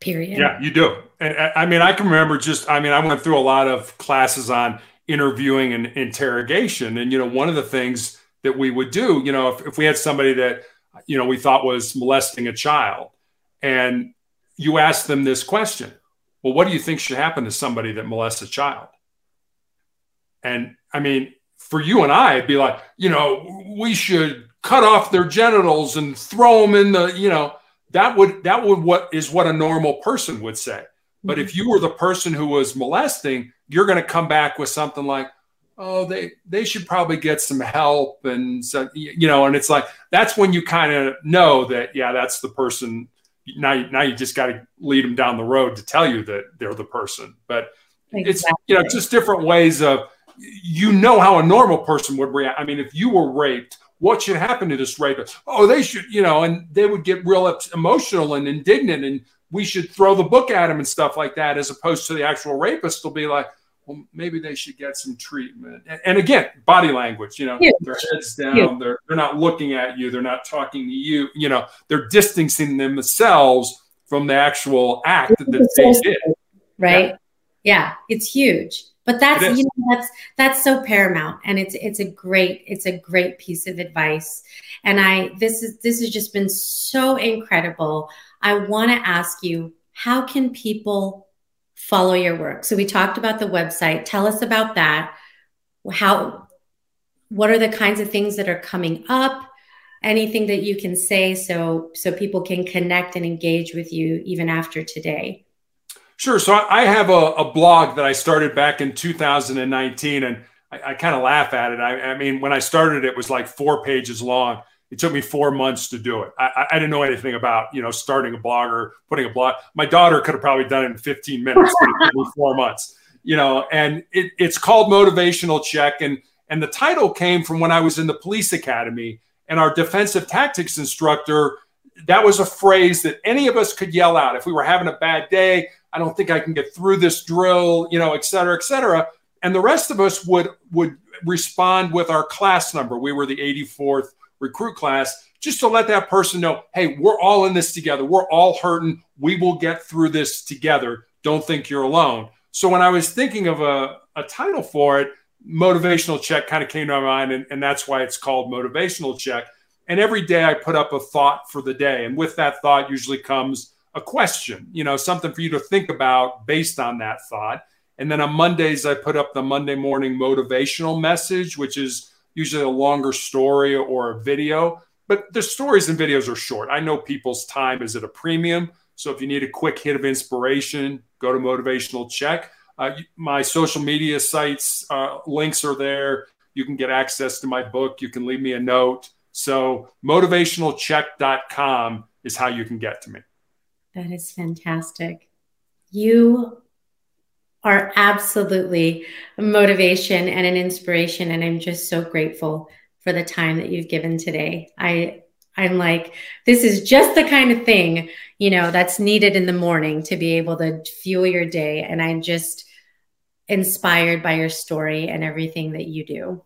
Period. Yeah, you do. And uh, I mean, I can remember just, I mean, I went through a lot of classes on interviewing and interrogation. And, you know, one of the things that we would do, you know, if, if we had somebody that, you know, we thought was molesting a child and you ask them this question, well, what do you think should happen to somebody that molests a child? And I mean, for you and I, it'd be like, you know, we should cut off their genitals and throw them in the, you know, that would that would what is what a normal person would say. But if mm-hmm. you were the person who was molesting, you're going to come back with something like, "Oh, they they should probably get some help," and so you know, and it's like that's when you kind of know that yeah, that's the person. Now, now you just got to lead them down the road to tell you that they're the person. But exactly. it's you know just different ways of you know how a normal person would react. I mean, if you were raped, what should happen to this rapist? Oh, they should, you know, and they would get real emotional and indignant, and we should throw the book at him and stuff like that, as opposed to the actual rapist will be like, well, maybe they should get some treatment. And, and again, body language, you know, yeah. their heads down, they're they're not looking at you, they're not talking to you, you know, they're distancing themselves from the actual act that they did. Right. Yeah. yeah, it's huge but that's you know that's that's so paramount and it's it's a great it's a great piece of advice. And i this is this has just been so incredible. I want to ask you how can people follow your work? So we talked about the website. Tell us about that. How what are the kinds of things that are coming up? Anything that you can say so so people can connect and engage with you even after today Sure. So I have a, a, blog that I started back in 2019, and I, I kind of laugh at it. I, I, mean, when I started, it was like four pages long. It took me four months to do it. I, I, didn't know anything about you know starting a blog or putting a blog. My daughter could have probably done it in 15 minutes, four months. You know, and it, it's called Motivational Check, and and the title came from when I was in the police academy, and our defensive tactics instructor. That was a phrase that any of us could yell out if we were having a bad day I don't think I can get through this drill, you know, et cetera, et cetera. And the rest of us would would respond with our class number. We were the 84th recruit class, just to let that person know, hey, we're all in this together. We're all hurting. We will get through this together. Don't think you're alone. So when I was thinking of a, a title for it, motivational check kind of came to my mind, and, and that's why it's called motivational check. And every day I put up a thought for the day. And with that thought usually comes a question, you know, something for you to think about based on that thought. And then on Mondays, I put up the Monday morning motivational message, which is usually a longer story or a video. But the stories and videos are short. I know people's time is at a premium. So if you need a quick hit of inspiration, go to Motivational Check. Uh, my social media sites uh, links are there. You can get access to my book. You can leave me a note. So motivationalcheck.com is how you can get to me. That is fantastic. You are absolutely a motivation and an inspiration. And I'm just so grateful for the time that you've given today. I I'm like, this is just the kind of thing, you know, that's needed in the morning to be able to fuel your day. And I'm just inspired by your story and everything that you do.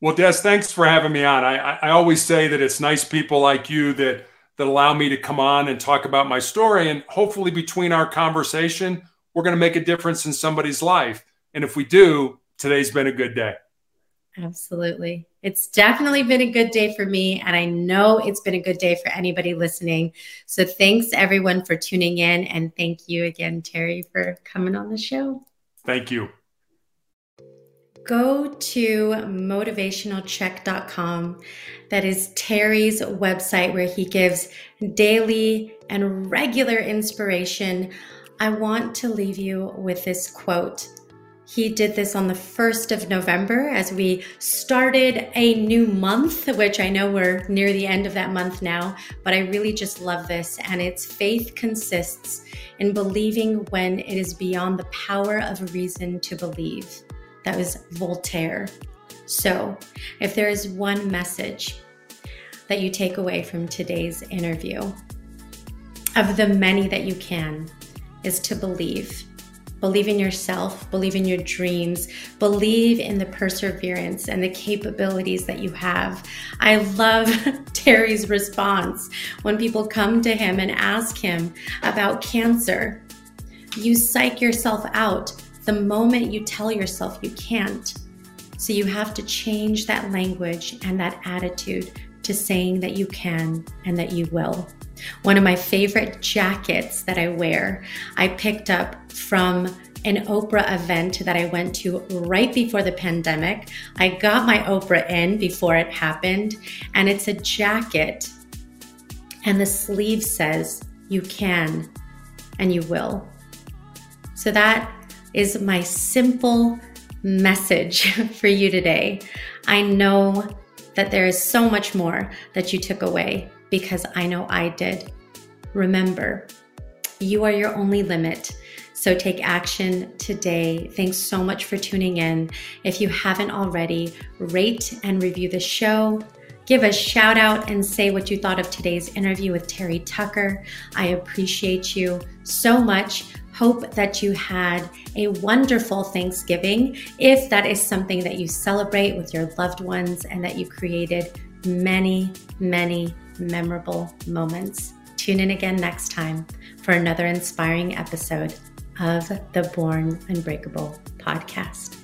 Well, Des, thanks for having me on. I, I always say that it's nice people like you that that allow me to come on and talk about my story. And hopefully, between our conversation, we're going to make a difference in somebody's life. And if we do, today's been a good day. Absolutely. It's definitely been a good day for me. And I know it's been a good day for anybody listening. So thanks everyone for tuning in. And thank you again, Terry, for coming on the show. Thank you. Go to motivationalcheck.com. That is Terry's website where he gives daily and regular inspiration. I want to leave you with this quote he did this on the 1st of November as we started a new month, which I know we're near the end of that month now, but I really just love this. And its faith consists in believing when it is beyond the power of reason to believe. That was Voltaire. So, if there is one message that you take away from today's interview, of the many that you can, is to believe Believe in yourself, believe in your dreams, believe in the perseverance and the capabilities that you have. I love Terry's response when people come to him and ask him about cancer. You psych yourself out the moment you tell yourself you can't. So you have to change that language and that attitude to saying that you can and that you will. One of my favorite jackets that I wear, I picked up from an Oprah event that I went to right before the pandemic. I got my Oprah in before it happened, and it's a jacket, and the sleeve says, You can and you will. So that is my simple message for you today. I know that there is so much more that you took away because I know I did. Remember, you are your only limit. So take action today. Thanks so much for tuning in. If you haven't already, rate and review the show. Give a shout out and say what you thought of today's interview with Terry Tucker. I appreciate you so much. Hope that you had a wonderful Thanksgiving. If that is something that you celebrate with your loved ones and that you created many, many memorable moments. Tune in again next time for another inspiring episode of the Born Unbreakable podcast.